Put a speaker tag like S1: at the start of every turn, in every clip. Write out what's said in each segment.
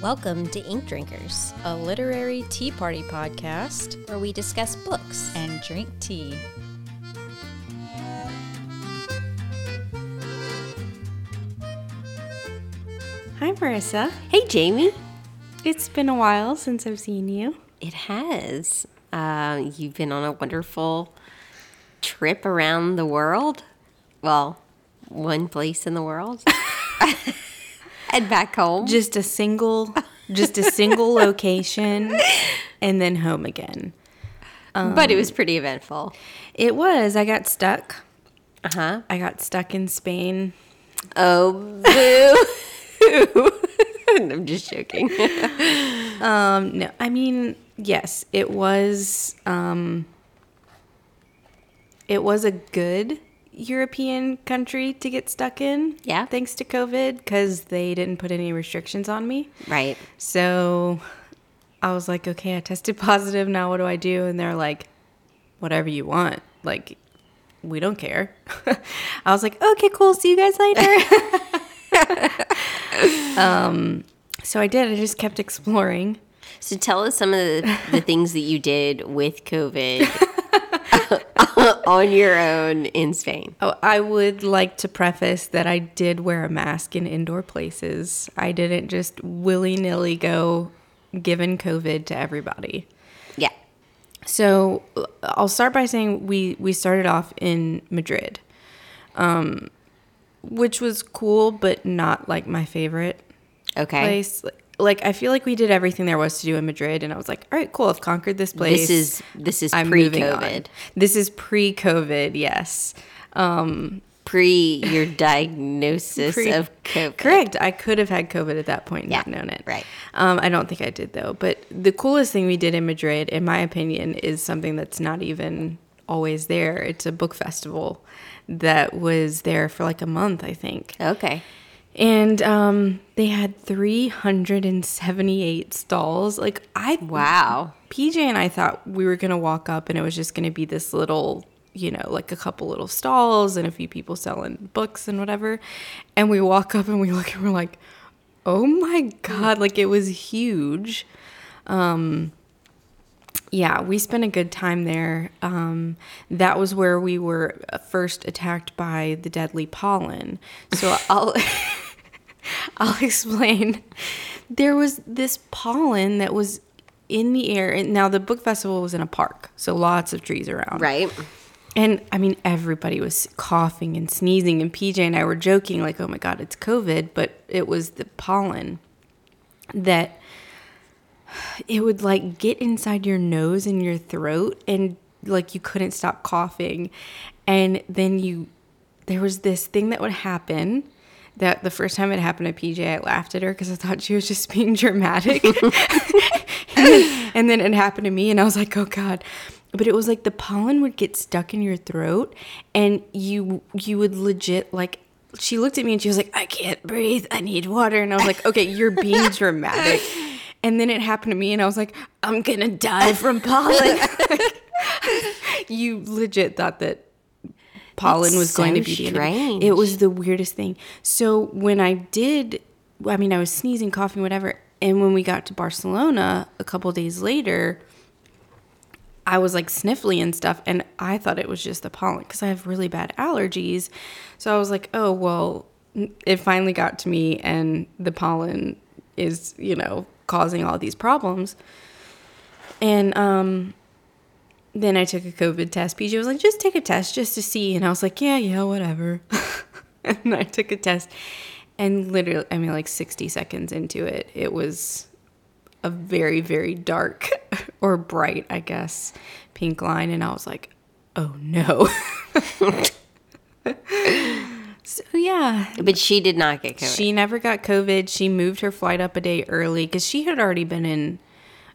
S1: Welcome to Ink Drinkers,
S2: a literary tea party podcast
S1: where we discuss books.
S2: and drink tea. Hi, Marissa.
S1: Hey, Jamie.
S2: It's been a while since I've seen you.
S1: It has. Uh, you've been on a wonderful trip around the world. Well, one place in the world. and back home.
S2: Just a single, just a single location, and then home again.
S1: but it was pretty eventful.
S2: It was. I got stuck.
S1: Uh huh.
S2: I got stuck in Spain.
S1: Oh, boo. I'm just joking.
S2: Um, no, I mean, yes, it was. Um, it was a good European country to get stuck in.
S1: Yeah.
S2: Thanks to COVID, because they didn't put any restrictions on me.
S1: right.
S2: So I was like, okay, I tested positive. Now what do I do? And they're like, whatever you want. Like, we don't care. I was like, okay, cool. See you guys later. Um, so I did. I just kept exploring.
S1: So tell us some of the, the things that you did with COVID on your own in Spain.
S2: Oh, I would like to preface that I did wear a mask in indoor places. I didn't just willy nilly go giving COVID to everybody.
S1: Yeah.
S2: So I'll start by saying we we started off in Madrid, um, which was cool, but not like my favorite
S1: Okay.
S2: place. Like I feel like we did everything there was to do in Madrid, and I was like, all right, cool. I've conquered this place.
S1: This is this is
S2: I'm
S1: pre-COVID.
S2: This is pre-COVID. Yes. Um,
S1: Pre your diagnosis
S2: Pre-
S1: of COVID.
S2: Correct. I could have had COVID at that point and
S1: Yeah,
S2: not known it.
S1: right.
S2: Um, I don't think I did though. But the coolest thing we did in Madrid, in my opinion, is something that's not even always there. It's a book festival that was there for like a month, I think.
S1: Okay.
S2: And um, they had 378 stalls. Like I
S1: Wow.
S2: PJ and I thought we were gonna walk up and it was just gonna be this little, you know, like a couple little stalls and a few people selling books and whatever. And we walk up and we look and we're like, oh my god, like it was huge. Um, yeah, we spent a good time there. Um, that was where we were first attacked by the deadly pollen. So I'll I'll explain. There was this pollen that was in the air. And now the book festival was in a park, so lots of trees around.
S1: Right.
S2: And I mean, everybody was coughing and sneezing, and PJ and I were joking, like, oh my God, it's COVID. But it was the pollen that it would like get inside your nose and your throat, and like you couldn't stop coughing. And then you, there was this thing that would happen. That the first time it happened to PJ, I laughed at her because I thought she was just being dramatic. and, then, and then it happened to me, and I was like, oh God but it was like the pollen would get stuck in your throat and you you would legit like she looked at me and she was like i can't breathe i need water and i was like okay you're being dramatic and then it happened to me and i was like i'm gonna die from pollen you legit thought that pollen
S1: That's
S2: was going to be the end of it.
S1: strange.
S2: it was the weirdest thing so when i did i mean i was sneezing coughing whatever and when we got to barcelona a couple days later I was like sniffly and stuff, and I thought it was just the pollen because I have really bad allergies. So I was like, oh, well, it finally got to me, and the pollen is, you know, causing all these problems. And um, then I took a COVID test. PJ was like, just take a test just to see. And I was like, yeah, yeah, whatever. and I took a test, and literally, I mean, like 60 seconds into it, it was a very very dark or bright i guess pink line and i was like oh no so yeah.
S1: But she did not get COVID.
S2: she never got covid. She moved her flight up a day early because she had already been in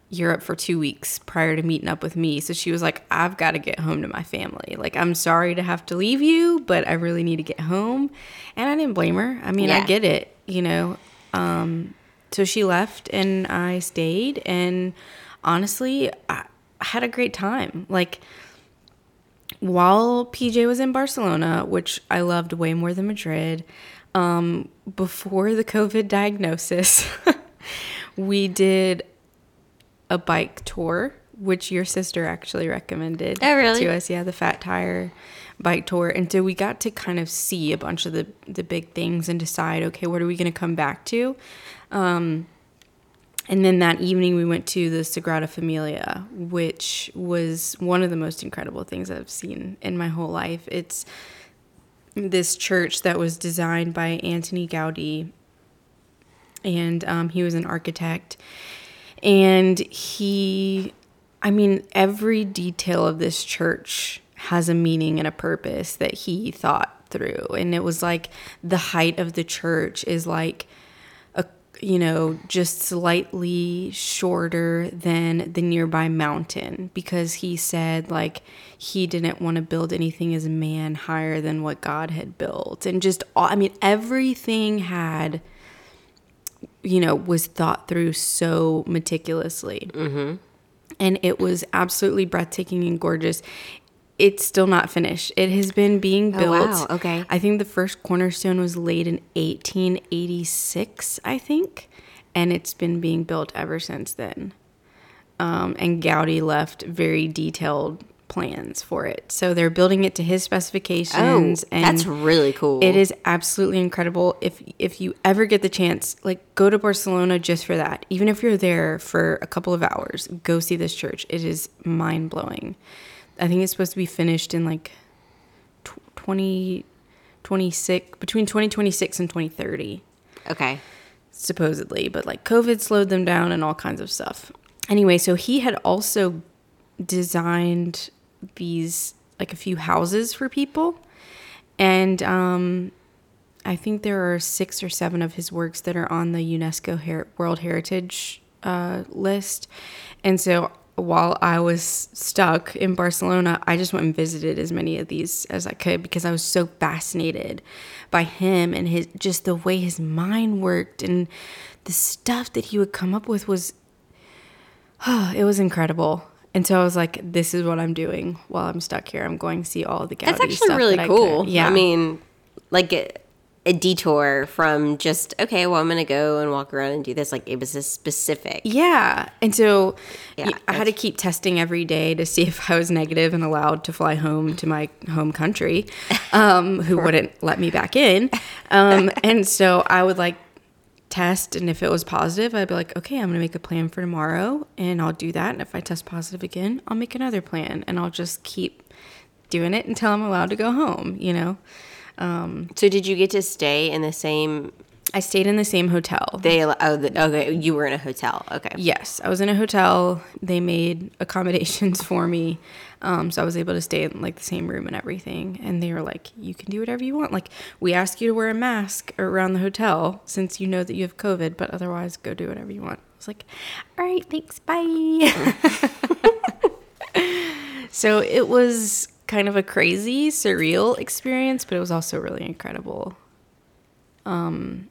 S2: europe for two weeks prior to meeting up with me. So she was like i've got to get home to my family. Like i'm sorry to have to leave you but i really need to get home. And i didn't blame her. I mean i get it you know? Um, so she left and I stayed and honestly, I had a great time. Like while PJ was in Barcelona, which I loved way more than Madrid, um, before the COVID diagnosis, we did a bike tour, which your sister actually recommended
S1: Oh, really?
S2: to us. Yeah, the Fat Tire bike tour. And so we got to kind of see a bunch of the, the big things and decide, okay, what are we going to come back to? Um, and then that evening, we went to the Sagrada Familia, which was one of the most incredible things I've seen in my whole life. It's this church that was designed by Antony Gaudi, and um, he was an architect. And he, I mean, every detail of this church has a meaning and a purpose that he thought through. And it was like the height of the church is like you know, just slightly shorter than the nearby mountain because he said like he didn't want to build anything as a man higher than what God had built. And just, all, I mean, everything had you know, was thought through so meticulously. Mm-hmm. And it was absolutely breathtaking and gorgeous. It's still not finished. It has been being
S1: Oh,
S2: built.
S1: wow. Okay.
S2: I think the first cornerstone was laid in 1886, I think. And it's been being built ever since then. Um, and Gaudi left very detailed plans for it. So they're building it to his
S1: Oh,
S2: specifications. and
S1: that's really cool.
S2: it is absolutely incredible. If if you ever get the chance, like go to Barcelona just for that. Even if you're there for a couple of hours, go see this church. It is mind blowing. I think it's supposed to be finished in like tw- 20 26 between 2026 and 2030
S1: Okay.
S2: supposedly, but like COVID slowed them down and all kinds of stuff. Anyway, so he had also designed these like a few houses for people, and um, I think there are six or seven of his works that are on the UNESCO Her- World Heritage uh, list, and so. While I was stuck in Barcelona, I just went and visited as many of these as I could because I was so fascinated by him and his just the way his mind worked and the stuff that he would come up with was it was incredible. And so I was like, this is what I'm doing while I'm stuck here. I'm going to see all the Gaudi
S1: That's actually really
S2: that
S1: cool.
S2: Yeah.
S1: I mean, like a, a detour from just, okay, well, I'm to go and walk around and do this. Like, it was a specific.
S2: Yeah. And so
S1: Yeah,
S2: I had to keep testing every day to see if I was negative and allowed to fly home to my home country, um, who wouldn't let me back in. Um, and so I would like test. And if it was positive, I'd be like, okay, I'm to make a plan for tomorrow and I'll do that. And if I test positive again, I'll make another plan and I'll just keep doing it until I'm allowed to go home, you know?
S1: So, did you get to stay in the same.
S2: I stayed in the same hotel.
S1: They, oh, the, okay, you were in a hotel. Okay.
S2: Yes, I was in a hotel. They made accommodations for me, um, so I was able to stay in like the same room and everything. And they were like, "You can do whatever you want. Like, we ask you to wear a mask around the hotel since you know that you have COVID, but otherwise, go do whatever you want." I was like, "All right, thanks, bye." so it was kind of a crazy, surreal experience, but it was also really incredible. Um,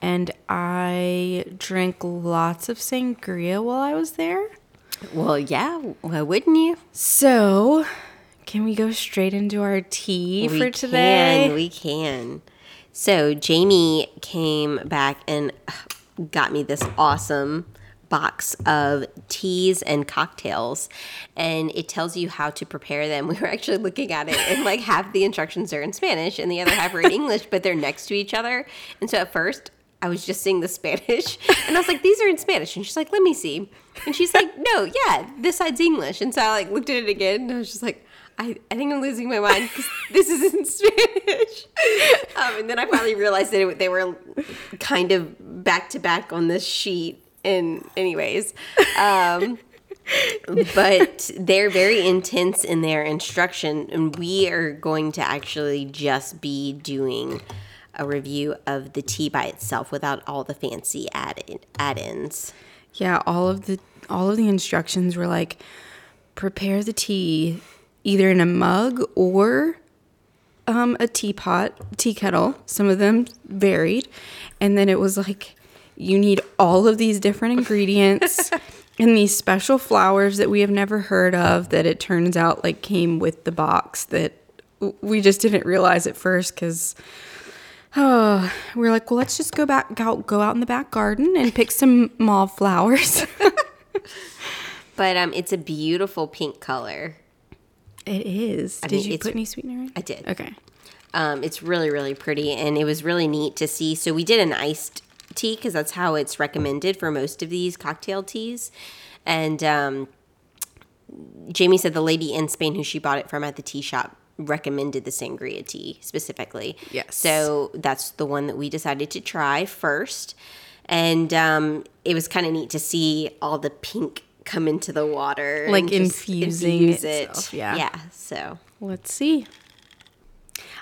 S2: and I drank lots of sangria while I was there.
S1: Well, yeah. Why wouldn't you?
S2: So, can we go straight into our tea
S1: we
S2: for today?
S1: Can, we can. So Jamie came back and uh, got me this awesome box of teas and cocktails and it tells you how to prepare them. We were actually looking at it and like half the instructions are in Spanish and the other half are in English, but they're next to each other. And so at first I was just seeing the Spanish and I was like, these are in Spanish. And she's like, let me see. And she's like, no, yeah, this side's English. And so I like looked at it again and I was just like, I, I think I'm losing my mind because this is in Spanish. Um, and then I finally realized that it, they were kind of back to back on this sheet. And, anyways, um, but they're very intense in their instruction. And we are going to actually just be doing a review of the tea by itself without all the fancy add add-ins.
S2: Yeah, all of the all of the instructions were like prepare the tea either in a mug or um, a teapot, tea kettle. Some of them varied, and then it was like you need all of these different ingredients. and these special flowers that we have never heard of that it turns out like came with the box that we just didn't realize at first because oh we are like well let's just go back go, go out in the back garden and pick some mauve flowers
S1: But um, it's a beautiful pink color.
S2: it is
S1: I
S2: did
S1: mean,
S2: you put any sweetener in
S1: I did.
S2: okay
S1: Um, it's really, really pretty, and it was really neat to see. So we did an iced tea because that's how it's recommended for most of these cocktail teas. And um, Jamie said the lady in Spain who she bought it from at the tea shop recommended the sangria tea specifically.
S2: Yes.
S1: So that's the one that we decided to try first, and um, it was kind of neat to see all the pink come into the water,
S2: Like infusing
S1: infuse
S2: itself, yeah.
S1: yeah. So
S2: let's see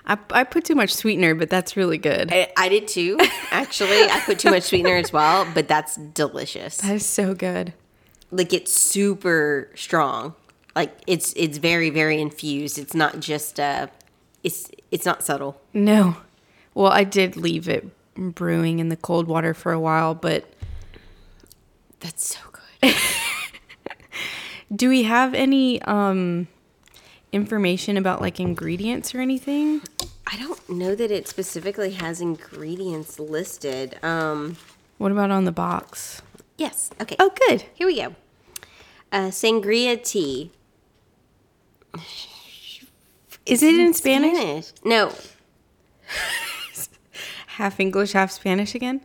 S2: I, I put too much sweetener but that's really good
S1: I, I did too. Actually, I put too much sweetener as well, but that's delicious.
S2: that is so good
S1: Like it's super strong. Like it's it's very very infused. It's not just uh, it's it's not subtle.
S2: No. Well, I did leave it brewing in the cold water for a while, but
S1: That's so good.
S2: do we have any um information about like ingredients or anything?
S1: I don't know that it specifically has ingredients listed. Um,
S2: What about on the box?
S1: yes. Okay.
S2: Oh, good.
S1: Here we go. Uh, sangria tea.
S2: Is it in Spanish?
S1: No.
S2: Half English, half Spanish again?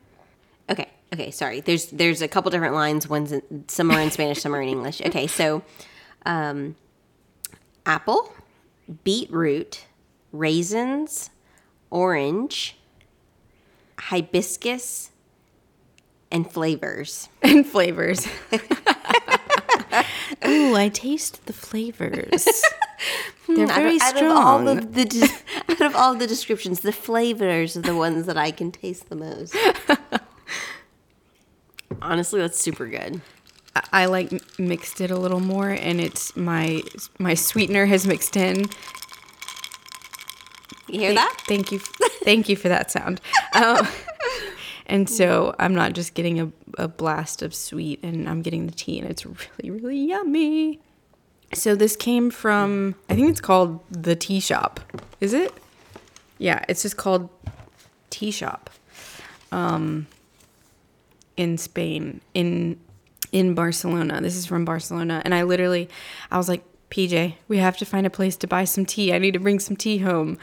S1: Okay. Okay. Sorry. There's there's a couple different lines. One's in, some are in Spanish, some are in English. Okay. So, um, apple, beetroot, raisins, orange, hibiscus, and flavors.
S2: And flavors. Ooh, I taste the flavors. Hmm, They're very
S1: out, of, out of all
S2: strong.
S1: of the out of all the descriptions, the flavors are the ones that I can taste the most. Honestly, that's super good.
S2: I- like mixed it a little more, and it's my my sweetener has mixed in.
S1: You hear
S2: Thank-
S1: that?
S2: Thank you, thank you for that sound. Um, and so I'm not just getting a, a blast of sweet, and I'm getting the tea, and it's really really yummy. So this came from I think it's called the Tea Shop. Is it? Yeah, it's just called Tea Shop. Um, in Spain in in Barcelona. This is from Barcelona, and I literally, I was like, PJ, we have to find a place to buy some tea. I need to bring some tea home.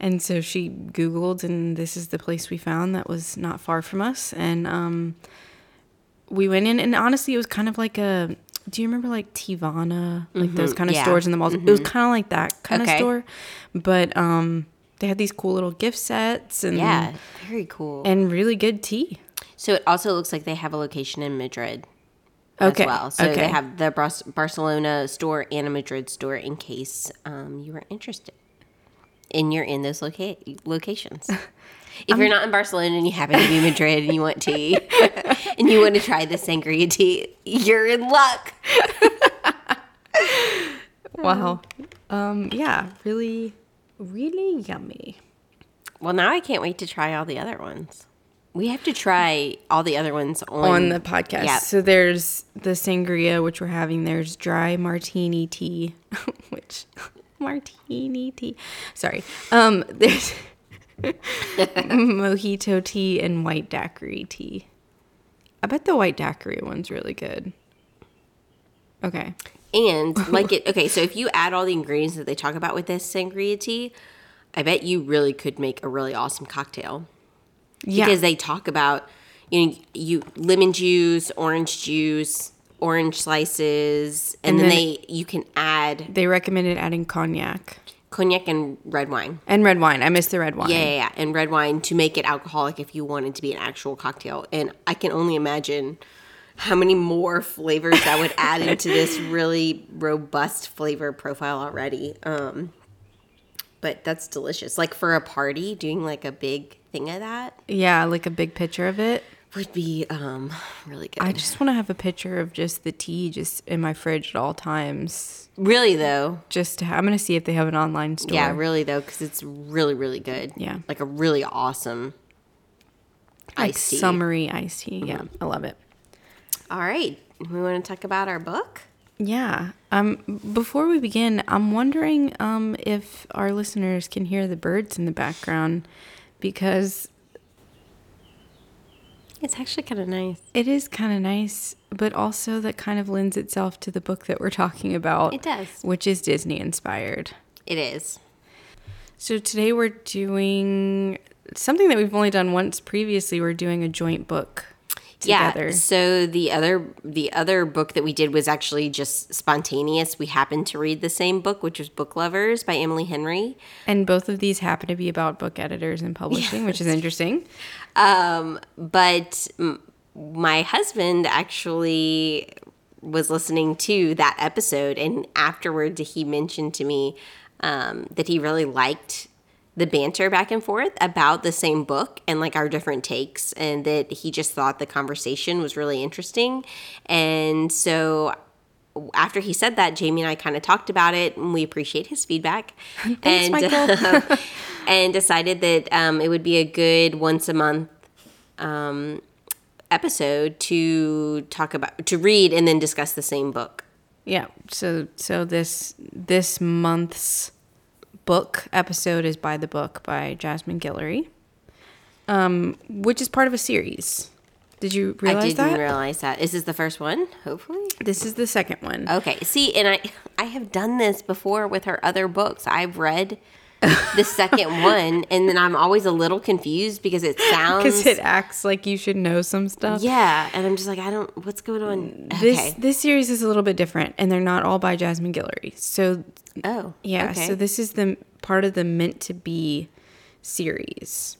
S2: And so she Googled, and this is the place we found that was not far from us. And um, we went in, and honestly, it was kind of like a. Do you remember like Teavana, like those kind of
S1: yeah.
S2: stores in the malls? It was kind of like that kind
S1: Okay.
S2: of store, but um, they had these cool little gift sets and
S1: Yeah, very cool.
S2: and really good tea.
S1: so it also looks like they have a location in Madrid
S2: Okay,
S1: as well. So
S2: okay.
S1: they have the Barcelona store and a Madrid store in case um, you were interested. And you're in those loca- locations. If you're not in Barcelona and you happen to be in Madrid and you want tea and you want to try the sangria tea, you're in luck.
S2: Wow. Um, yeah, really, really yummy.
S1: Well, now I can't wait to try all the other ones. We have to try all the other ones on,
S2: On the podcast.
S1: Yeah.
S2: So there's the sangria, which we're having. There's dry martini tea, which martini tea. Sorry. Um, there's mojito tea and white daiquiri tea. I bet the white daiquiri one's really good. Okay.
S1: And like it, okay, so if you add all the ingredients that they talk about with this sangria tea, I bet you really could make a really awesome cocktail.
S2: Yeah.
S1: Because they talk about, you know, you lemon juice, orange juice, orange slices, and,
S2: And
S1: then,
S2: then-
S1: they you can add
S2: they recommended adding cognac
S1: cognac and red wine.
S2: and red wine. I missed the red wine.
S1: Yeah, yeah, yeah, and red wine to make it alcoholic if you wanted to be an actual cocktail. And I can only imagine how many more flavors that would add into this really robust flavor profile already. Um, but that's delicious. Like for a party, doing like a big thing of that
S2: Yeah, like a big picture of it.
S1: would be um, really good.
S2: I just want to have a picture of just the tea just in my fridge at all times.
S1: really though,
S2: Just to, I'm gonna see if they have an online store.
S1: yeah, really though, because it's really really good.
S2: Yeah.
S1: like a really awesome
S2: like
S1: iced tea.
S2: summery iced tea. Yeah, I love it.
S1: All right. we want to talk about our book.
S2: Yeah. Um. Before we begin, I'm wondering um if our listeners can hear the birds in the background, because
S1: It's actually kind of nice.
S2: it is kind of nice, but also that kind of lends itself to the book that we're talking about.
S1: It does.
S2: Which is Disney inspired.
S1: It is.
S2: So today we're doing something that we've only done once previously. We're doing a joint book together.
S1: Yeah. So the other the other book that we did was actually just spontaneous. We happened to read the same book, which was Book Lovers by Emily Henry.
S2: And both of these happen to be about book editors and publishing, which is interesting.
S1: Um, but m- my husband actually was listening to that episode, and afterwards he mentioned to me um, that he really liked the banter back and forth about the same book and like our different takes, and that he just thought the conversation was really interesting. And so after he said that, Jamie and I kind of talked about it, and we appreciate his feedback.
S2: Thanks,
S1: and,
S2: Michael.
S1: and decided that um, it would be a good once a month um, episode to talk about, to read, and then discuss the same book.
S2: Yeah. So so this this month's book episode is by the book by Jasmine Guillory, um, which is part of a series. Did you realize that?
S1: I didn't
S2: that?
S1: realize that. Is this the first one? Hopefully.
S2: this is the second one.
S1: Okay. See, and I I have done this before with her other books. I've read the second one, and then I'm always a little confused because it sounds.
S2: Because it acts like you should know some stuff.
S1: yeah, and I'm just like, I don't. What's going on?
S2: This
S1: okay.
S2: this series is a little bit different, and they're not all by Jasmine Guillory. So
S1: Oh.
S2: yeah,
S1: Okay.
S2: so this is the part of the meant to be series,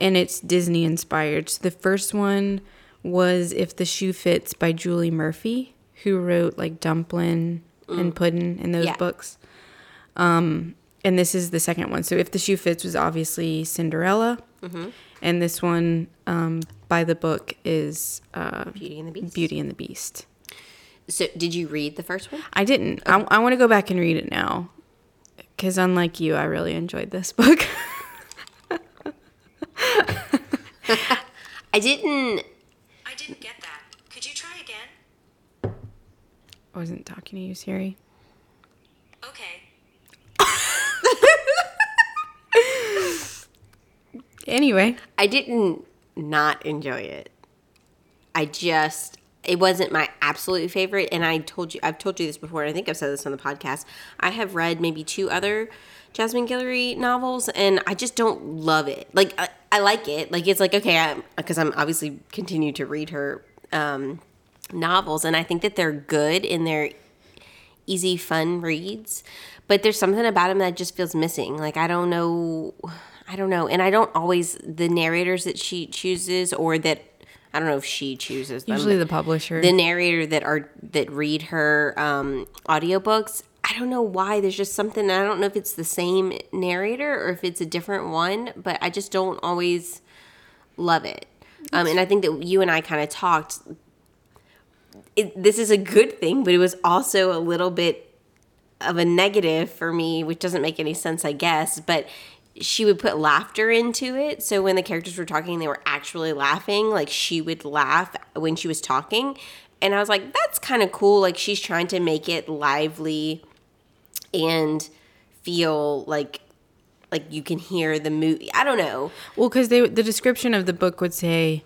S2: and it's Disney inspired. So the first one was "If the Shoe Fits" by Julie Murphy, who wrote like Dumplin' and Puddin' in those
S1: Mm. Yeah.
S2: books. Um, and this is the second one. So "If the Shoe Fits" was obviously Cinderella,
S1: Mm-hmm.
S2: and this one um, by the book is uh,
S1: Beauty and the Beast.
S2: Beauty and the Beast.
S1: So, did you read the first one?
S2: I didn't. I, I want to go back and read it now. Because unlike you, I really enjoyed this book.
S1: I didn't.
S3: I didn't get that. Could you try again?
S2: I wasn't talking to you, Siri.
S3: Okay.
S2: Anyway,
S1: I didn't not enjoy it. I just it wasn't my absolute favorite and I told you I've told you this before and I think I've said this on the podcast. I have read maybe two other Jasmine Guillory novels and I just don't love it. Like I, I like it. Like it's like okay, because I'm obviously continue to read her um novels and I think that they're good in their easy fun reads but there's something about them that just feels missing like i don't know i don't know and i don't always the narrators that she chooses or that i don't know if she chooses them,
S2: usually the publisher.
S1: the narrator that are that read her um audiobooks i don't know why there's just something i don't know if it's the same narrator or if it's a different one but i just don't always love it um, and i think that you and i kind of talked it, this is a good thing, but it was also a little bit of a negative for me, which doesn't make any sense, I guess. But she would put laughter into it. So when the characters were talking, they were actually laughing. Like she would laugh when she was talking. And I was like, that's kind of cool. Like she's trying to make it lively and feel like like you can hear the movie. I don't know.
S2: well, because they the description of the book would say,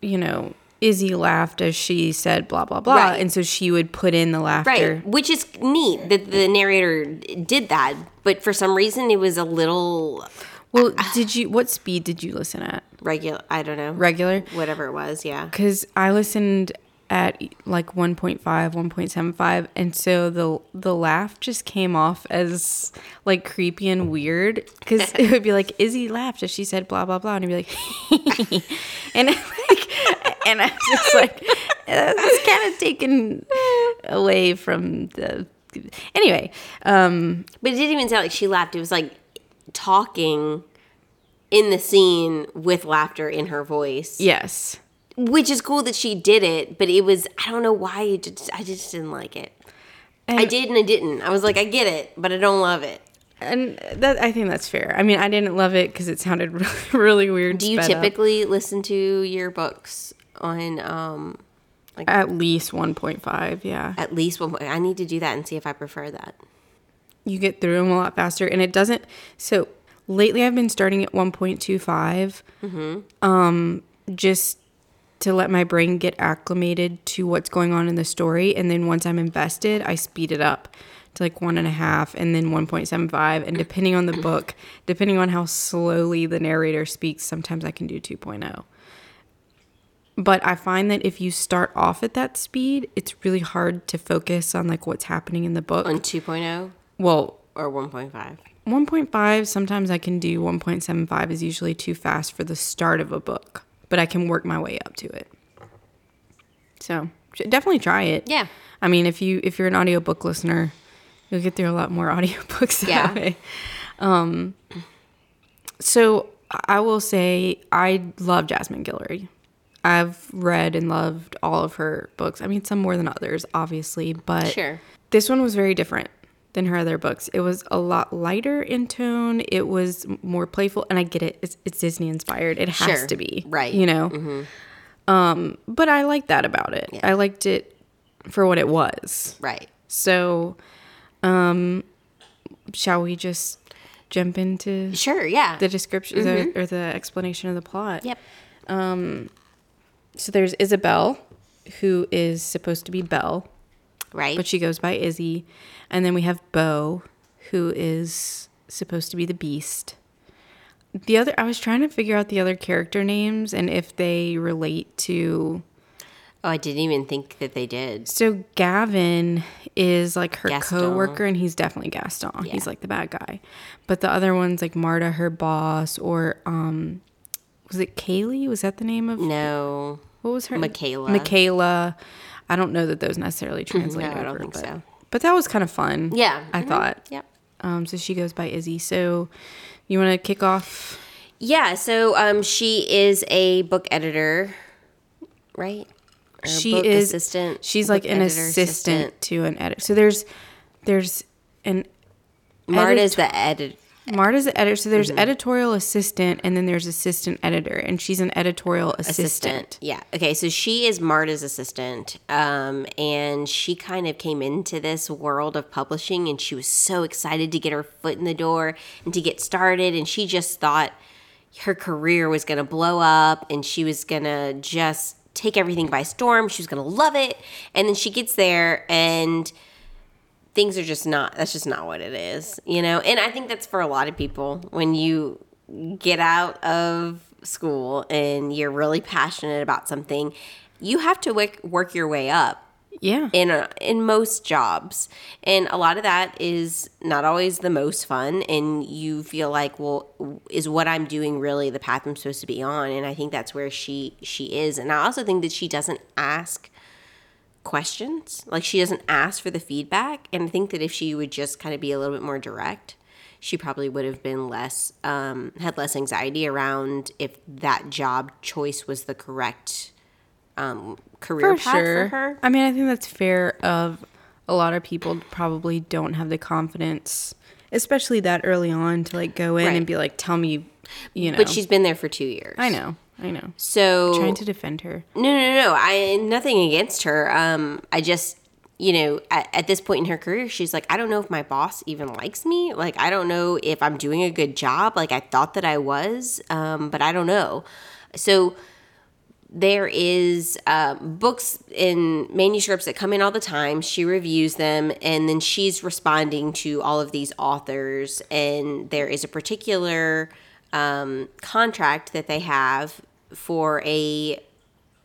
S2: you know, Izzy laughed as she said blah blah blah,
S1: Right.
S2: and so she would put in the laughter.
S1: Right, which is neat that the narrator did that, but for some reason it was a little
S2: Well, uh, did you? What speed did you listen at?
S1: regular. I don't know,
S2: Regular.
S1: whatever it was. Yeah,
S2: because I listened at like 1.5, 1.75, and so the the laugh just came off as like creepy and weird because it would be like Izzy laughed as she said blah blah blah, and he'd be like, and like, and I was just like, it's kind of taken away from the. Anyway, um,
S1: but it didn't even sound like she laughed. It was like talking in the scene with laughter in her voice.
S2: yes,
S1: which is cool that she did it. But it was I don't know why it just, I just didn't like it. I did and I didn't. I was like, I get it, but I don't love it.
S2: and that I think that's fair. I mean, I didn't love it because it sounded really, really weird.
S1: Do you
S2: sped up.
S1: typically listen to your books on um
S2: At least 1.5, yeah.
S1: At least one. I need to do that and see if I prefer that.
S2: You get through them a lot faster. And it doesn't. So lately I've been starting at 1.25. Um, just to let my brain get acclimated to what's going on in the story. And then once I'm invested, I speed it up to like one and a half and then 1.75. And depending on the book, depending on how slowly the narrator speaks, sometimes I can do 2.0. But I find that if you start off at that speed, it's really hard to focus on like what's happening in the book.
S1: On 2.0
S2: Well,
S1: or 1.5.
S2: 1.5, sometimes I can do 1.75 is usually too fast for the start of a book, but I can work my way up to it. So, definitely try it.
S1: Yeah.
S2: I mean, if you if you're an audiobook listener, you'll get through a lot more audiobooks that
S1: Yeah.
S2: way. Um so I will say I love Jasmine Guillory. I've read and loved all of her books. I mean, some more than others, obviously, but
S1: Sure.
S2: this one was very different than her other books. It was a lot lighter in tone. It was more playful, and I get it. It's, it's Disney inspired. It has
S1: Sure.
S2: to be,
S1: Right.
S2: You know. Um, but I liked that about it.
S1: Yeah.
S2: I liked it for what it was.
S1: Right.
S2: So, um, shall we just jump into
S1: Sure. Yeah.
S2: the description the, or the explanation of the plot?
S1: yep.
S2: So there's Isabel, who is supposed to be Belle,
S1: Right.
S2: but she goes by Izzy. And then we have Beau, who is supposed to be the Beast. The other, I was trying to figure out the other character names and if they relate to.
S1: oh, I didn't even think that they did.
S2: So Gavin is like her
S1: Gaston.
S2: co-worker, and he's definitely Gaston. He's like the bad guy. But the other one's like Marta, her boss, or um, was it Kaylee? Was that the name of
S1: No.
S2: what was her
S1: Michaela.
S2: Michaela. I don't know that those necessarily translate
S1: No, I don't
S2: over,
S1: think
S2: but,
S1: so.
S2: but that was kind of fun.
S1: Yeah.
S2: I
S1: Mhm.
S2: thought.
S1: Yep.
S2: Um, so she goes by Izzy. So you want to kick off?
S1: Yeah. So um, she is a book editor, right? Or a
S2: she
S1: book
S2: is
S1: assistant.
S2: She's like an
S1: editor,
S2: assistant, to an editor. So there's there's an
S1: Marta's
S2: edit-
S1: the editor.
S2: Marta's the editor. So there's
S1: Mm-hmm.
S2: editorial assistant, and then there's assistant editor, and she's an editorial assistant.
S1: assistant. Yeah. Okay. So she is Marta's assistant. Um, and she kind of came into this world of publishing and she was so excited to get her foot in the door and to get started. And she just thought her career was going to blow up and she was going to just take everything by storm. She was going to love it. And then she gets there and things are just not that's just not what it is you know? And i think that's for a lot of people. When you get out of school and you're really passionate about something you have to work, work your way up
S2: Yeah.
S1: in a, in most jobs. And a lot of that is not always the most fun and you feel like well is what i'm doing really the path i'm supposed to be on? And i think that's where she she is. And i also think that she doesn't ask questions like she doesn't ask for the feedback and i think that if she would just kind of be a little bit more direct she probably would have been less um, had less anxiety around if that job choice was the correct um, career
S2: for
S1: path
S2: sure.
S1: for her
S2: I mean, I think that's fair. Of a lot of people probably don't have the confidence, especially that early on, to like go in
S1: Right.
S2: and be like, "Tell me," you know.
S1: But she's been there for two years.
S2: I know, I know.
S1: So
S2: Trying to defend her.
S1: no, no, no. I nothing against her. Um, I just you know at, at this point in her career, she's like, I don't know if my boss even likes me. Like, I don't know if I'm doing a good job. Like, I thought that I was, um, but I don't know. So there is uh, books and manuscripts that come in all the time she reviews them and then she's responding to all of these authors and there is a particular um, contract that they have for a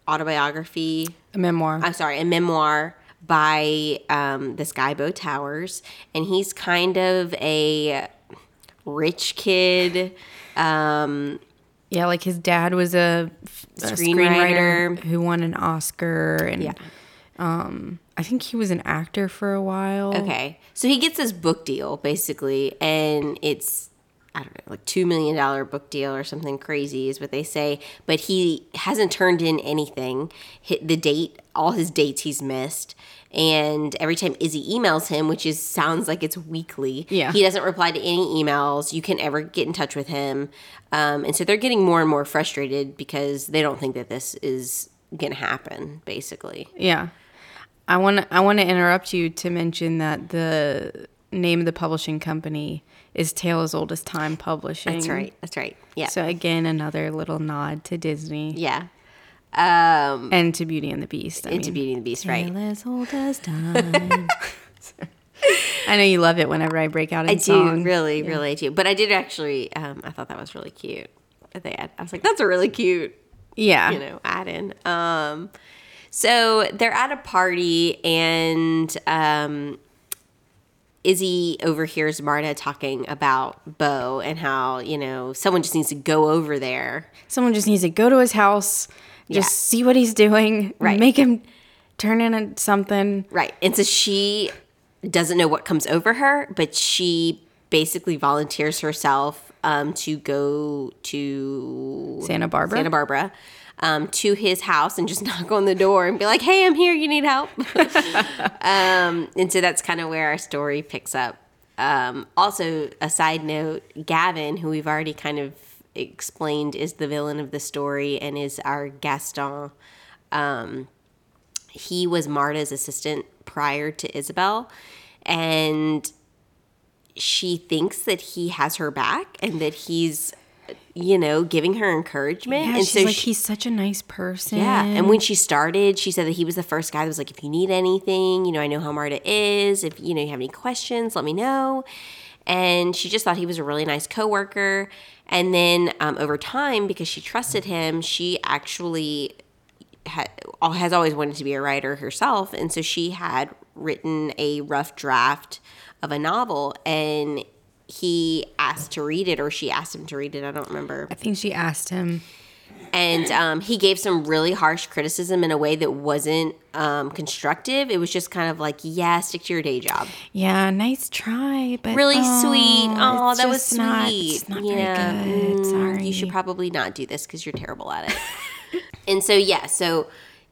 S1: autobiography
S2: A memoir.
S1: i'm sorry a memoir by um, this guy Beau Towers and he's kind of a rich kid um,
S2: yeah, like his dad was a
S1: Screenwriter.
S2: screenwriter who won an Oscar, and
S1: Yeah.
S2: um, I think he was an actor for a while.
S1: Okay. So he gets this book deal basically, and it's I don't know, like two million dollar book deal or something crazy is what they say. But he hasn't turned in anything. Hit the date, all his dates he's missed, and every time Izzy emails him, which is sounds like it's weekly,
S2: Yeah.
S1: he doesn't reply to any emails. You can ever get in touch with him, um, and so they're getting more and more frustrated because they don't think that this is gonna happen, basically.
S2: Yeah. I want to I want to interrupt you to mention that the name of the publishing company is Tale as Old as Time Publishing.
S1: That's right. That's right. Yeah.
S2: So again, another little nod to Disney
S1: yeah. Um,
S2: and to Beauty and the Beast. I
S1: into
S2: mean,
S1: Beauty and the Beast, right?
S2: Tale as old as time. I know you love it whenever I break out in
S1: I do
S2: song.
S1: really, really do. But I did actually. Um, I thought that was really cute. that They had, I was like, that's a really cute,
S2: Yeah.
S1: you know, add in. Um, so they're at a party and um, Izzy overhears Marta talking about Beau and how you know someone just needs to go over there.
S2: Someone just needs to go to his house, just
S1: Yeah.
S2: see what he's doing,
S1: Right.
S2: make him turn in something.
S1: Right. And so she doesn't know what comes over her, but she basically volunteers herself um, to go to
S2: Santa Barbara?
S1: Santa Barbara. Um, to his house and just knock on the door and be like, "Hey, I'm here. You need help." um, and so that's kind of where our story picks up. Um, also, a side note: Gavin, who we've already kind of explained, is the villain of the story and is our Gaston. Um, he was Marta's assistant prior to Isabel, and she thinks that he has her back and that he's, you know, giving her encouragement.
S2: Yeah,
S1: and
S2: she's like,
S1: she-
S2: he's such a nice person.
S1: yeah, and when she started, she said that he was the first guy that was like, if you need anything, you know, I know how Marta is. If you know you have any questions, let me know. And she just thought he was a really nice coworker. And then um, over time, because she trusted him, she actually ha- has always wanted to be a writer herself, and so she had written a rough draft of a novel, and he asked to read it, or she asked him to read it. I don't remember
S2: I think she asked him.
S1: and um, he gave some really harsh criticism in a way that wasn't um, constructive. It was just kind of like, yeah, stick to your day job.
S2: Yeah, nice try, but
S1: Really
S2: oh,
S1: sweet. Oh, that was
S2: just not-
S1: sweet.
S2: it's not
S1: yeah,
S2: very good.
S1: mm,
S2: Sorry.
S1: You should probably not do this because you're terrible at it. and so, yeah, so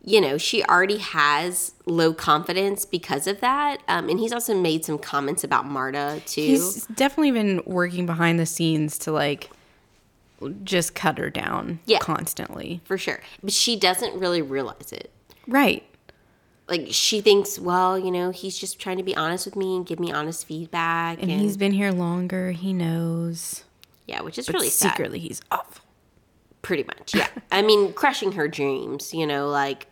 S1: you know, she already has low confidence because of that. Um, and he's also made some comments about Marta too.
S2: He's definitely been working behind the scenes to like just cut her down
S1: Yeah.
S2: constantly.
S1: for sure, but she doesn't really realize it.
S2: Right.
S1: like she thinks, well, you know, he's just trying to be honest with me and give me honest feedback,
S2: And
S1: and,
S2: he's been here longer. He knows.
S1: yeah, which is
S2: But
S1: really sad.
S2: secretly, he's awful.
S1: Pretty much, yeah. I mean, crushing her dreams, you know, like,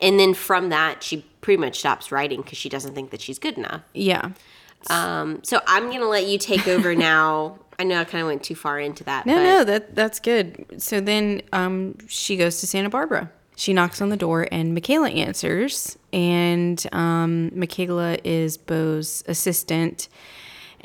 S1: and then from that, she pretty much stops writing because she doesn't think that she's good enough.
S2: Yeah.
S1: Um, so I'm gonna let you take over now. I know I kind of went too far into that.
S2: No,
S1: but
S2: no, that that's good. So then um, she goes to Santa Barbara. She knocks on the door, and Michaela answers. And um, Michaela is Beau's assistant.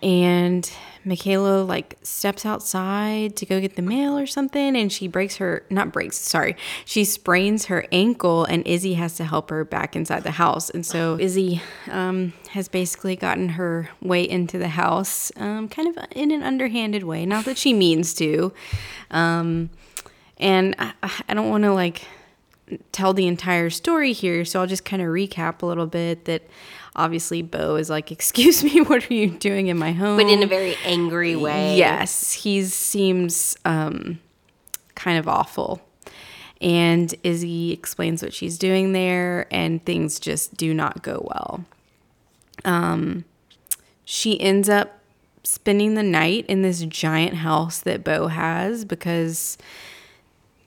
S2: And Michaela like steps outside to go get the mail or something, and she breaks her not breaks, sorry, she sprains her ankle, and Izzy has to help her back inside the house. And so Izzy um, has basically gotten her way into the house, um, kind of in an underhanded way. Not that she means to, um, and I, I don't want to like tell the entire story here, so I'll just kind of recap a little bit that obviously Beau is like, "Excuse me, what are you doing in my home?"
S1: but in a very angry way.
S2: Yes, he seems um, kind of awful. And Izzy explains what she's doing there, and things just do not go well. Um, she ends up spending the night in this giant house that Beau has because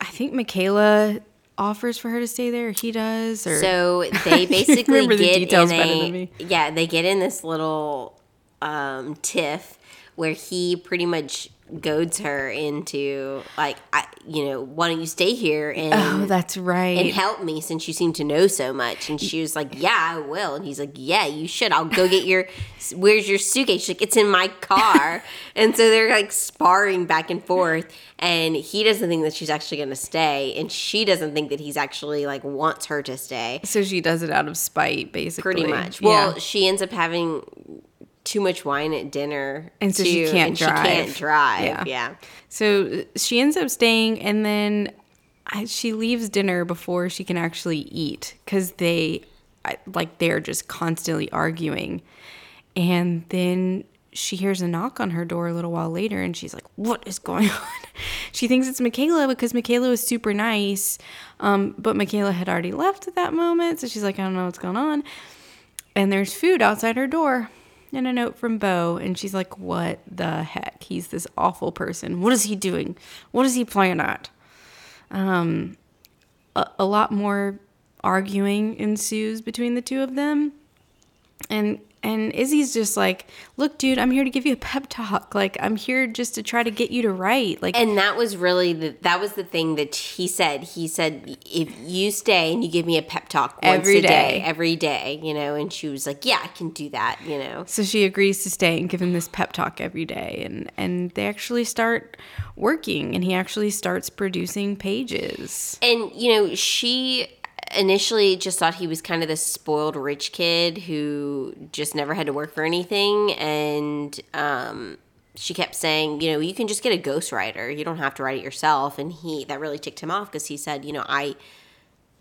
S2: I think Michaela offers for her to stay there. He does, or
S1: So they basically
S2: remember the
S1: get
S2: details
S1: in a yeah, they get in this little um, tiff where he pretty much goads her into like, I, you know, why don't you stay here and
S2: oh, that's right.
S1: and help me since you seem to know so much? And she was like, Yeah, I will. And he's like, Yeah, you should. I'll go get your. Where's your suitcase? She's like, It's in my car. and so they're like sparring back and forth. And he doesn't think that she's actually going to stay, and she doesn't think that he's actually like wants her to stay.
S2: so she does it out of spite, basically.
S1: Pretty much.
S2: Yeah.
S1: Well, she ends up having too much wine at dinner,
S2: And so she can't drive.
S1: She can't drive.
S2: Yeah.
S1: yeah.
S2: So she ends up staying, and then I, she leaves dinner before she can actually eat because they, like, they're just constantly arguing. And then she hears a knock on her door a little while later and she's like, What is going on? she thinks it's Michaela because Michaela was super nice. Um, but Michaela had already left at that moment. So she's like, I don't know what's going on. And there's food outside her door and a note from Beau. And she's like, What the heck? He's this awful person. What is he doing? What is he playing at? Um, a, a lot more arguing ensues between the two of them. And and Izzy's just like, "Look, dude, I'm here to give you a pep talk. Like, I'm here just to try to get you to write. Like,
S1: And that was really the that was the thing that he said. He said, "If you stay and you give me a pep talk once
S2: Every
S1: a day,
S2: day.
S1: every day, you know." And she was like, "Yeah, I can do that," you know.
S2: so she agrees to stay and give him this pep talk every day, and and they actually start working, and he actually starts producing pages.
S1: And you know, she initially just thought he was kind of this spoiled rich kid who just never had to work for anything and um she kept saying, you know, you can just get a ghostwriter. You don't have to write it yourself. And he that really ticked him off because he said, you know, I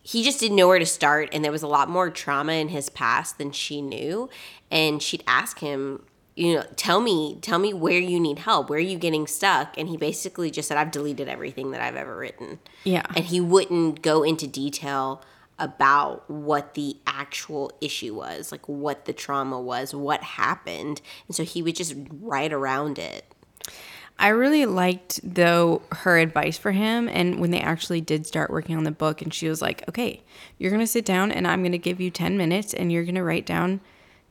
S1: he just didn't know where to start and there was a lot more trauma in his past than she knew and she'd ask him you know tell me tell me where you need help where are you getting stuck and he basically just said i've deleted everything that i've ever written
S2: Yeah.
S1: and he wouldn't go into detail about what the actual issue was like what the trauma was what happened. And so he would just write around it.
S2: I really liked though her advice for him. And when they actually did start working on the book and she was like, "Okay, you're going to sit down and I'm going to give you 10 minutes and you're going to write down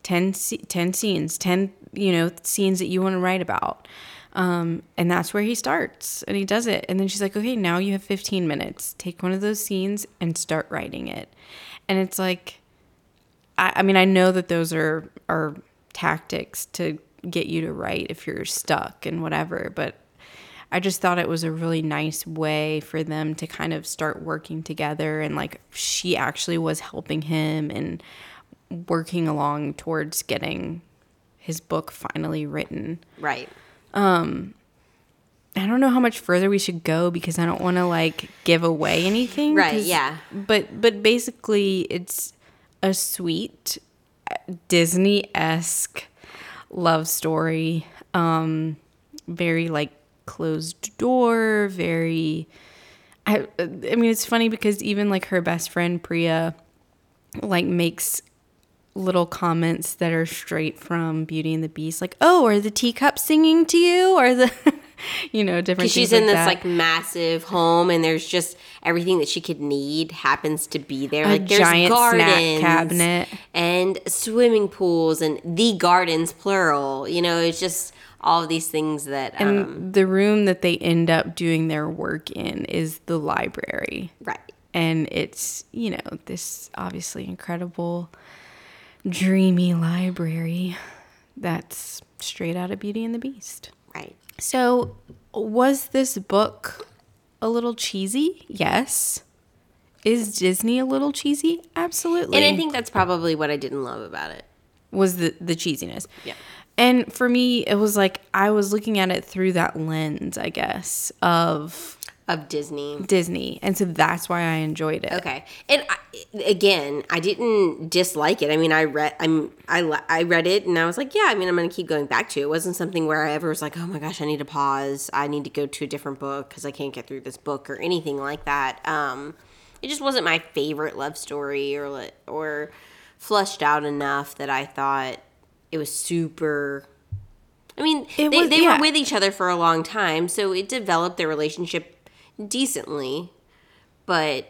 S2: 10 10 scenes, 10, you know, scenes that you want to write about." Um, and that's where he starts and he does it. And then she's like, "Okay, now you have 15 minutes. Take one of those scenes and start writing it." And it's like I, I mean, I know that those are are tactics to get you to write if you're stuck and whatever, but I just thought it was a really nice way for them to kind of start working together and like she actually was helping him and working along towards getting his book finally written.
S1: right
S2: I don't know how much further we should go because I don't want to like give away anything.
S1: Right. yeah.
S2: But but basically, it's a sweet Disney esque love story. Um, very like closed door. Very. I I mean, it's funny because even like her best friend Priya, like makes little comments that are straight from Beauty and the Beast, like, "Oh, are the teacups singing to you?" Or the, you know, different.
S1: because she's in this
S2: that.
S1: like massive home and there's just everything that she could need happens to be there
S2: A
S1: like there's
S2: giant snack cabinet.
S1: and swimming pools and the gardens plural you know it's just all of these things that um,
S2: And the room that they end up doing their work in is the library.
S1: right
S2: And it's, you know, this obviously incredible, dreamy library that's straight out of Beauty and the Beast.
S1: right
S2: So, was this book a little cheesy? Yes. Is Disney a little cheesy? Absolutely.
S1: and i think that's probably what i didn't love about it
S2: was the the cheesiness.
S1: Yeah.
S2: And for me, it was like I was looking at it through that lens, I guess, of
S1: of disney
S2: Disney, and so that's why I enjoyed it.
S1: Okay, and I, again, I didn't dislike it. I mean, I read, I'm, I, I read it, and I was like, yeah. I mean, I'm going to keep going back to it. It wasn't something where I ever was like, oh my gosh, I need to pause. I need to go to a different book because I can't get through this book or anything like that. Um, it just wasn't my favorite love story or or flushed out enough that I thought it was super. I mean,
S2: It
S1: they,
S2: was-
S1: they
S2: yeah.
S1: were with each other for a long time, so it developed their relationship decently but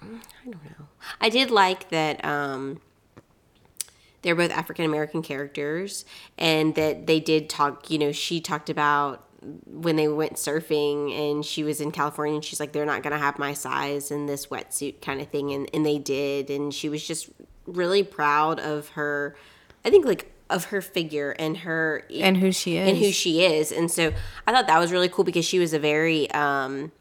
S1: I don't know. I did like that um, they're both African American characters, and that they did talk. You know, she talked about when they went surfing, and she was in California, and she's like, "They're not gonna have my size in this wetsuit kind of thing," and and they did, and she was just really proud of her. I think like of her figure and her
S2: And who she is.
S1: and who she is. And so I thought that was really cool because she was a very um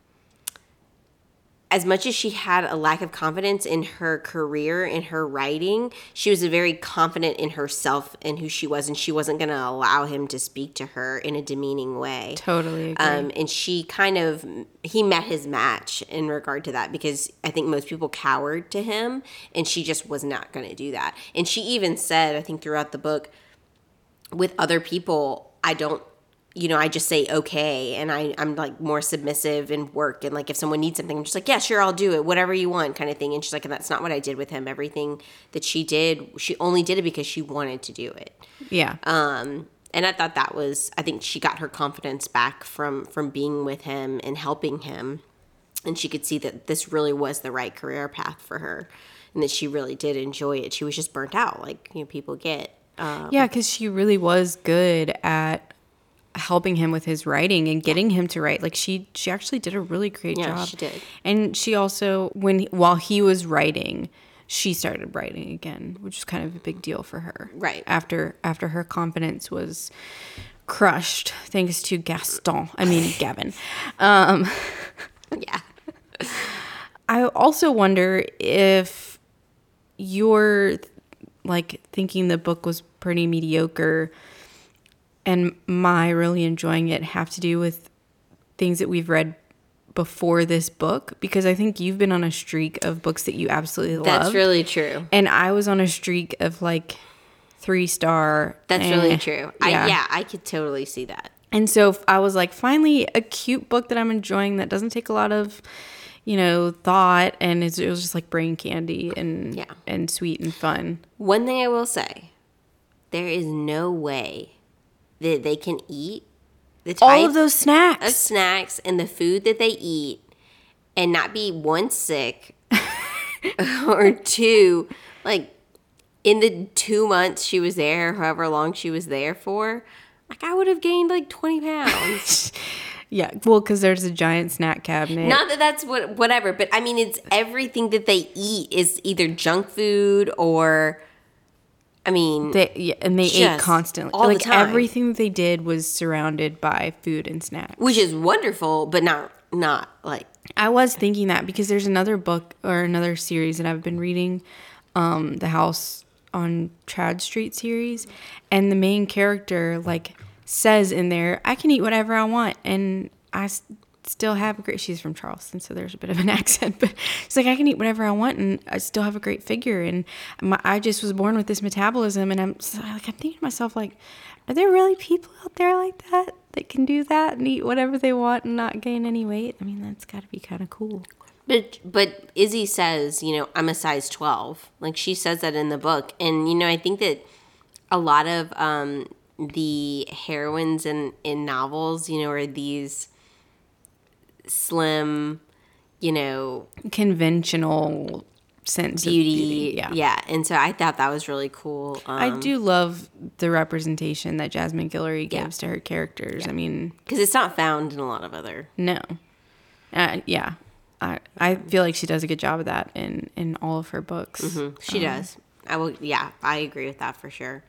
S1: as much as she had a lack of confidence in her career in her writing, she was very confident in herself and who she was and she wasn't going to allow him to speak to her in a demeaning way.
S2: Totally agree.
S1: Um, and she kind of he met his match in regard to that because I think most people cowered to him and she just was not going to do that. And she even said, I think throughout the book, with other people I don't you know, I just say okay and I, I'm like more submissive in work and like if someone needs something, I'm just like, Yeah, sure, I'll do it, whatever you want, kind of thing. And she's like, and that's not what I did with him. Everything that she did, she only did it because she wanted to do it.
S2: Yeah.
S1: Um, and I thought that was I think she got her confidence back from from being with him and helping him. And she could see that this really was the right career path for her and that she really did enjoy it. She was just burnt out, like you know, people get. Um,
S2: Yeah, because she really was good at helping him with his writing and getting him to write. Like she, she actually did a really great
S1: Yeah,
S2: job.
S1: she did.
S2: And she also, when while he was writing, she started writing again, which was kind of a big deal for her.
S1: Right.
S2: after after her confidence was crushed, thanks to Gaston. I mean Gavin.
S1: Um yeah.
S2: I also wonder if you're like thinking the book was pretty mediocre and my really enjoying it have to do with things that we've read before this book because I think you've been on a streak of books that you absolutely love.
S1: That's really true.
S2: and I was on a streak of like three star.
S1: That's
S2: eh,
S1: really true. I, yeah, I could totally see that.
S2: And so I was like, finally, a cute book that I'm enjoying that doesn't take a lot of, you know, thought, and it's, it was just like brain candy and
S1: Yeah.
S2: and sweet and fun.
S1: One thing I will say, there is no way that they can eat the
S2: All of those snacks,
S1: of
S2: snacks.
S1: and the food that they eat and not be one sick or two like in the two months she was there however long she was there for like i would have gained like 20 pounds
S2: Yeah, well, because there's a giant snack cabinet.
S1: not that that's what whatever but i mean it's everything that they eat is either junk food or i mean
S2: they, yeah, and they ate constantly.
S1: all the
S2: like
S1: time.
S2: everything that they did was surrounded by food and snacks.
S1: which is wonderful but not not like
S2: I was thinking that because there's another book or another series that I've been reading, um, the House on Tradd Street series, and the main character like says in there, "I can eat whatever I want," and I still have a great. She's from Charleston, so there's a bit of an accent, but it's like I can eat whatever I want, and I still have a great figure, and my, I just was born with this metabolism, and I'm like I'm thinking to myself like. Are there really people out there like that that can do that and eat whatever they want and not gain any weight? I mean, that's got to be kind of cool.
S1: But but Izzy says, you know, I'm a size 12. Like she says that in the book, and you know, I think that a lot of um, the heroines in in novels, you know, are these slim, you know,
S2: Conventional sense
S1: beauty,
S2: of beauty. Yeah.
S1: yeah. And so I thought that was really cool. Um,
S2: I do love the representation that Jasmine Guillory
S1: Yeah.
S2: gives to her characters. I mean,
S1: because it's not found in a lot of other.
S2: no. Uh, yeah. I, I feel like she does a good job of that in, in all of her books.
S1: She does. I will. Yeah, I agree with that for sure.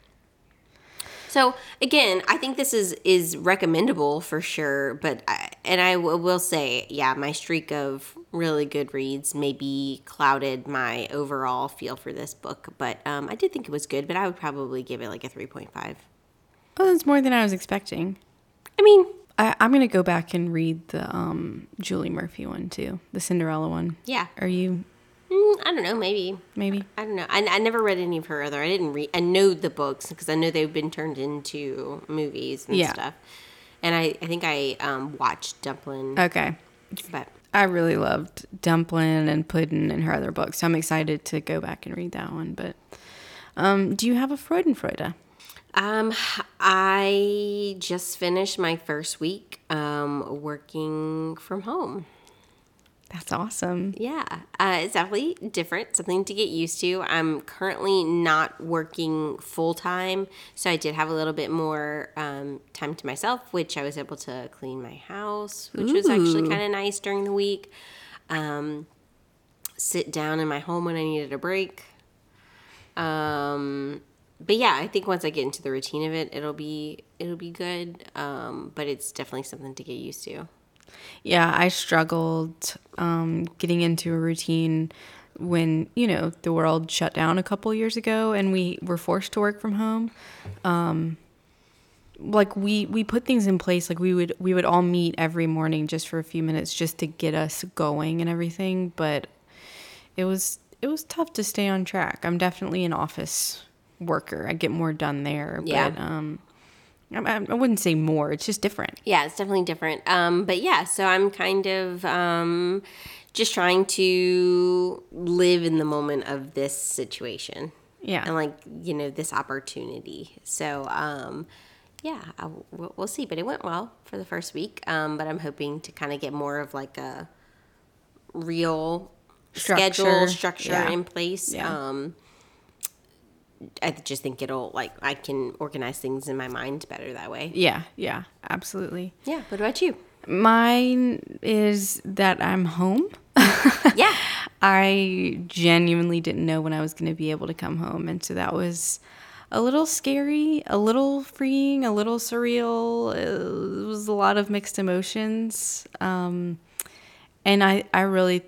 S1: So again, I think this is is recommendable for sure. But I, and I w- will say, yeah, my streak of really good reads maybe clouded my overall feel for this book. But um, I did think it was good. But I would probably give it like a three point five.
S2: Oh, that's more than I was expecting.
S1: I mean,
S2: I, I'm going to go back and read the um, Julie Murphy one too, the Cinderella one.
S1: yeah.
S2: Are you,
S1: Mm, I don't know. Maybe.
S2: maybe?
S1: I don't know. I, I never read any of her other. I didn't read. I know the books because I know they've been turned into movies and
S2: Yeah.
S1: stuff. And I, I think I um, watched Dumplin',
S2: Okay.
S1: but
S2: I really loved Dumplin' and Puddin' and her other books. So I'm excited to go back and read that one. But um, do you have a Freudenfreude?
S1: um, I just finished my first week um, working from home.
S2: That's awesome.
S1: Yeah, uh, it's definitely different, something to get used to. I'm currently not working full time, so I did have a little bit more um, time to myself, which I was able to clean my house, which was actually kind of nice during the week. Um, sit down in my home when I needed a break. Um, but yeah, I think once I get into the routine of it, it'll be it'll be good. Um, but it's definitely something to get used to.
S2: Yeah, I struggled um, getting into a routine when you know the world shut down a couple years ago and we were forced to work from home. Um, like we we put things in place like we would we would all meet every morning just for a few minutes just to get us going and everything but it was it was tough to stay on track i'm definitely an office worker i get more done there
S1: Yeah.
S2: but um I, I wouldn't say more. It's just different.
S1: yeah, it's definitely different. Um, but yeah, so I'm kind of um, just trying to live in the moment of this situation.
S2: Yeah.
S1: And like, you know, this opportunity. So, um, yeah, I, we'll, we'll see. But it went well for the first week. Um, but I'm hoping to kind of get more of like a real schedule
S2: Structure.
S1: structure
S2: Yeah.
S1: in place.
S2: Yeah.
S1: Um, I just think it'll like I can organize things in my mind better that way.
S2: Yeah, yeah, absolutely.
S1: Yeah. What about you?
S2: Mine is that I'm home.
S1: Yeah.
S2: I genuinely didn't know when I was going to be able to come home. And so that was a little scary, a little freeing, a little surreal. It was a lot of mixed emotions. Um, and I, I really,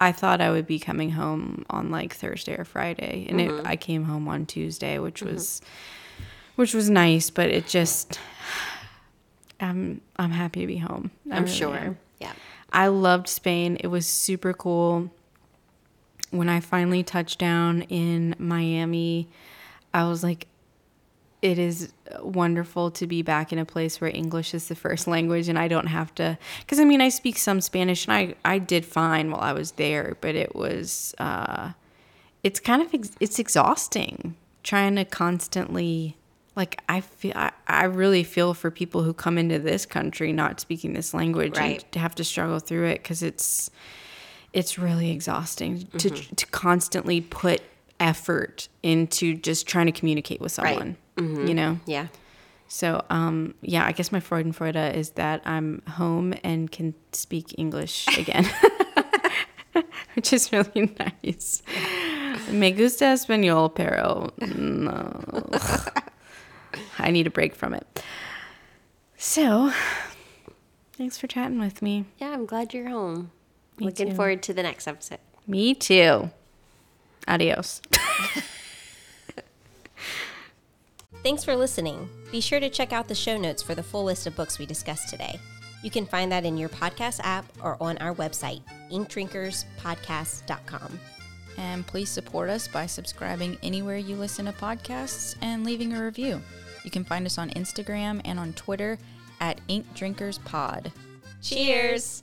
S2: I thought I would be coming home on like Thursday or Friday. And it, mm-hmm. I came home on Tuesday, which mm-hmm. was, which was nice, but it just, I'm, I'm happy to be home. I
S1: I'm
S2: really
S1: sure.
S2: am.
S1: Yeah.
S2: I loved Spain. It was super cool. When I finally touched down in Miami, I was like, it is wonderful to be back in a place where English is the first language and I don't have to. Because I mean, I speak some Spanish and I, I did fine while I was there, but it was, uh, it's kind of, ex- it's exhausting trying to constantly like I feel I, I really feel for people who come into this country not speaking this language
S1: Right.
S2: and to have to struggle through it because it's it's really exhausting to to constantly put effort into just trying to communicate with
S1: Right.
S2: someone you know
S1: Yeah.
S2: so um yeah i guess my freudenfreude is that i'm home and can speak english again which is really nice me gusta español pero no i need a break from it so thanks for chatting with me
S1: Yeah, I'm glad you're home.
S2: Me
S1: Looking
S2: too.
S1: forward to the next episode.
S2: me too adios
S4: Thanks for listening. Be sure to check out the show notes for the full list of books we discussed today. You can find that in your podcast app or on our website, inkdrinkerspodcast.com.
S5: And please support us by subscribing anywhere you listen to podcasts and leaving a review. You can find us on Instagram and on Twitter at Ink Drinkers Pod.
S4: Cheers!